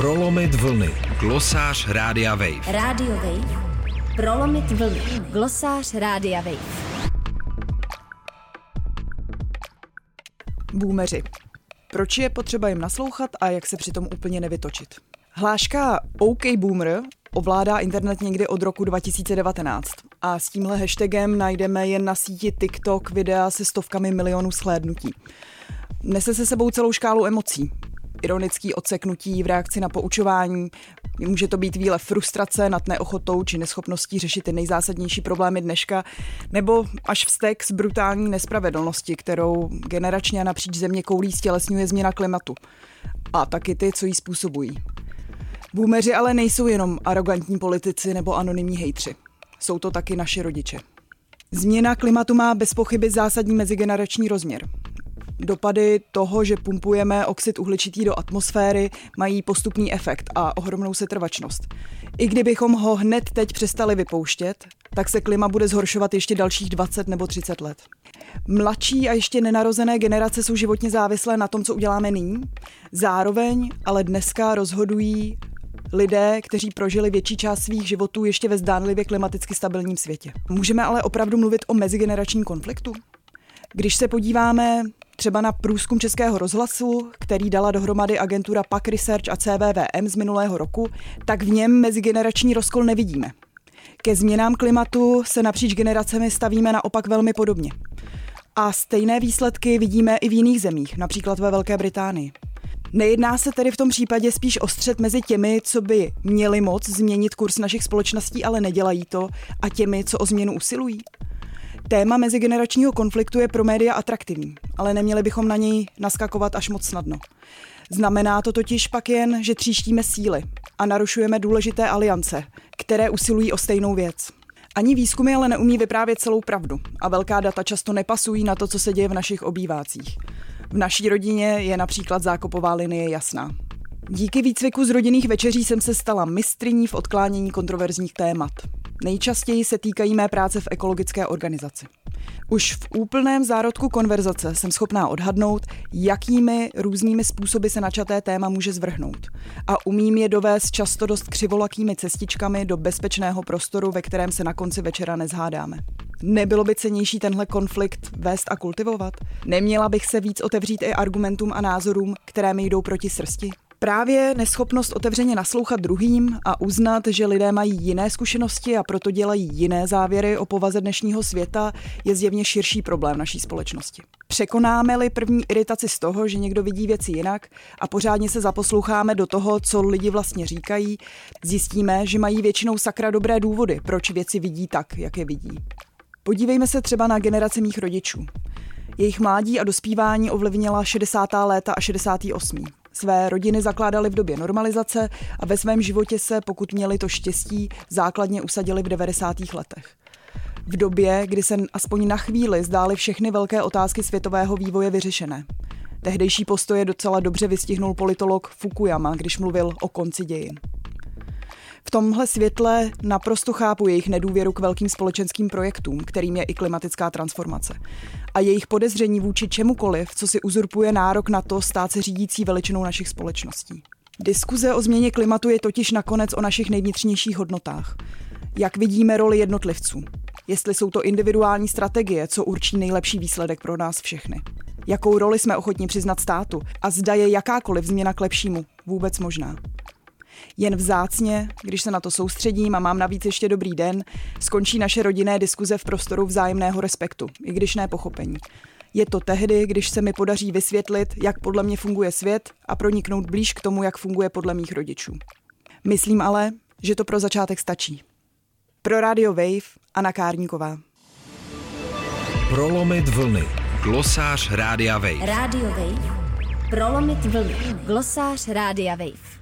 Prolomit vlny. Glosář Rádia Wave. Radio Wave. Prolomit vlny. Glosář Rádia Wave. Boomeři. Proč je potřeba jim naslouchat a jak se přitom úplně nevytočit? Hláška OK Boomer ovládá internet někdy od roku 2019 a s tímhle hashtagem najdeme jen na síti TikTok videa se stovkami milionů shlédnutí. Nese se sebou celou škálu emocí. Ironický odseknutí v reakci na poučování, může to být výlev frustrace nad neochotou či neschopností řešit ty nejzásadnější problémy dneška, nebo až vztek z brutální nespravedlnosti, kterou generačně a napříč země koulí stělesňuje změna klimatu. A taky ty, co ji způsobují. Boomeři ale nejsou jenom arrogantní politici nebo anonymní hejtři. Jsou to taky naši rodiče. Změna klimatu má bez pochyby zásadní mezigenerační rozměr. Dopady toho, že pumpujeme oxid uhličitý do atmosféry, mají postupný efekt a ohromnou setrvačnost. I kdybychom ho hned teď přestali vypouštět, tak se klima bude zhoršovat ještě dalších 20 nebo 30 let. Mladší a ještě nenarozené generace jsou životně závislé na tom, co uděláme nyní. Zároveň ale dneska rozhodují lidé, kteří prožili větší část svých životů ještě ve zdánlivě klimaticky stabilním světě. Můžeme ale opravdu mluvit o mezigeneračním konfliktu? Když se podíváme třeba na průzkum Českého rozhlasu, který dala dohromady agentura PAC Research a CVVM z minulého roku, tak v něm mezigenerační rozkol nevidíme. Ke změnám klimatu se napříč generacemi stavíme naopak velmi podobně. A stejné výsledky vidíme i v jiných zemích, například ve Velké Británii. Nejedná se tedy v tom případě spíš o střed mezi těmi, co by měli moc změnit kurz našich společností, ale nedělají to, a těmi, co o změnu usilují? Téma mezigeneračního konfliktu je pro média atraktivní, ale neměli bychom na něj naskakovat až moc snadno. Znamená to totiž pak jen, že tříštíme síly a narušujeme důležité aliance, které usilují o stejnou věc. Ani výzkumy ale neumí vyprávět celou pravdu a velká data často nepasují na to, co se děje v našich obývácích. V naší rodině je například zákopová linie jasná. Díky výcviku z rodinných večeří jsem se stala mistriní v odklánění kontroverzních témat. Nejčastěji se týkají mé práce v ekologické organizaci. Už v úplném zárodku konverzace jsem schopná odhadnout, jakými různými způsoby se načaté téma může zvrhnout. A umím je dovést často dost křivolakými cestičkami do bezpečného prostoru, ve kterém se na konci večera nezhádáme. Nebylo by cenější tenhle konflikt vést a kultivovat? Neměla bych se víc otevřít i argumentům a názorům, které mi jdou proti srsti? Právě neschopnost otevřeně naslouchat druhým a uznat, že lidé mají jiné zkušenosti a proto dělají jiné závěry o povaze dnešního světa, je zjevně širší problém naší společnosti. Překonáme-li první iritaci z toho, že někdo vidí věci jinak a pořádně se zaposloucháme do toho, co lidi vlastně říkají, zjistíme, že mají většinou sakra dobré důvody, proč věci vidí tak, jak je vidí. Podívejme se třeba na generaci mých rodičů. Jejich mládí a dospívání ovlivnila 60. léta a 68. Své rodiny zakládali v době normalizace a ve svém životě se, pokud měli to štěstí, základně usadili v 90. letech. V době, kdy se aspoň na chvíli zdály všechny velké otázky světového vývoje vyřešené. Tehdejší postoje docela dobře vystihnul politolog Fukuyama, když mluvil o konci dějin. V tomhle světle naprosto chápu jejich nedůvěru k velkým společenským projektům, kterým je i klimatická transformace. A jejich podezření vůči čemukoliv, co si uzurpuje nárok na to stát se řídící veličinou našich společností. Diskuze o změně klimatu je totiž nakonec o našich nejvnitřnějších hodnotách. Jak vidíme roli jednotlivců? Jestli jsou to individuální strategie, co určí nejlepší výsledek pro nás všechny? Jakou roli jsme ochotni přiznat státu? A zda je jakákoliv změna k lepšímu vůbec možná? Jen vzácně, když se na to soustředím a mám navíc ještě dobrý den, skončí naše rodinné diskuze v prostoru vzájemného respektu, i když ne pochopení. Je to tehdy, když se mi podaří vysvětlit, jak podle mě funguje svět a proniknout blíž k tomu, jak funguje podle mých rodičů. Myslím ale, že to pro začátek stačí. Pro Radio Wave Anna Kárníková. Prolomit vlny. Glosář Rádia Wave. Radio Wave. Prolomit vlny. Glosář Rádia Wave.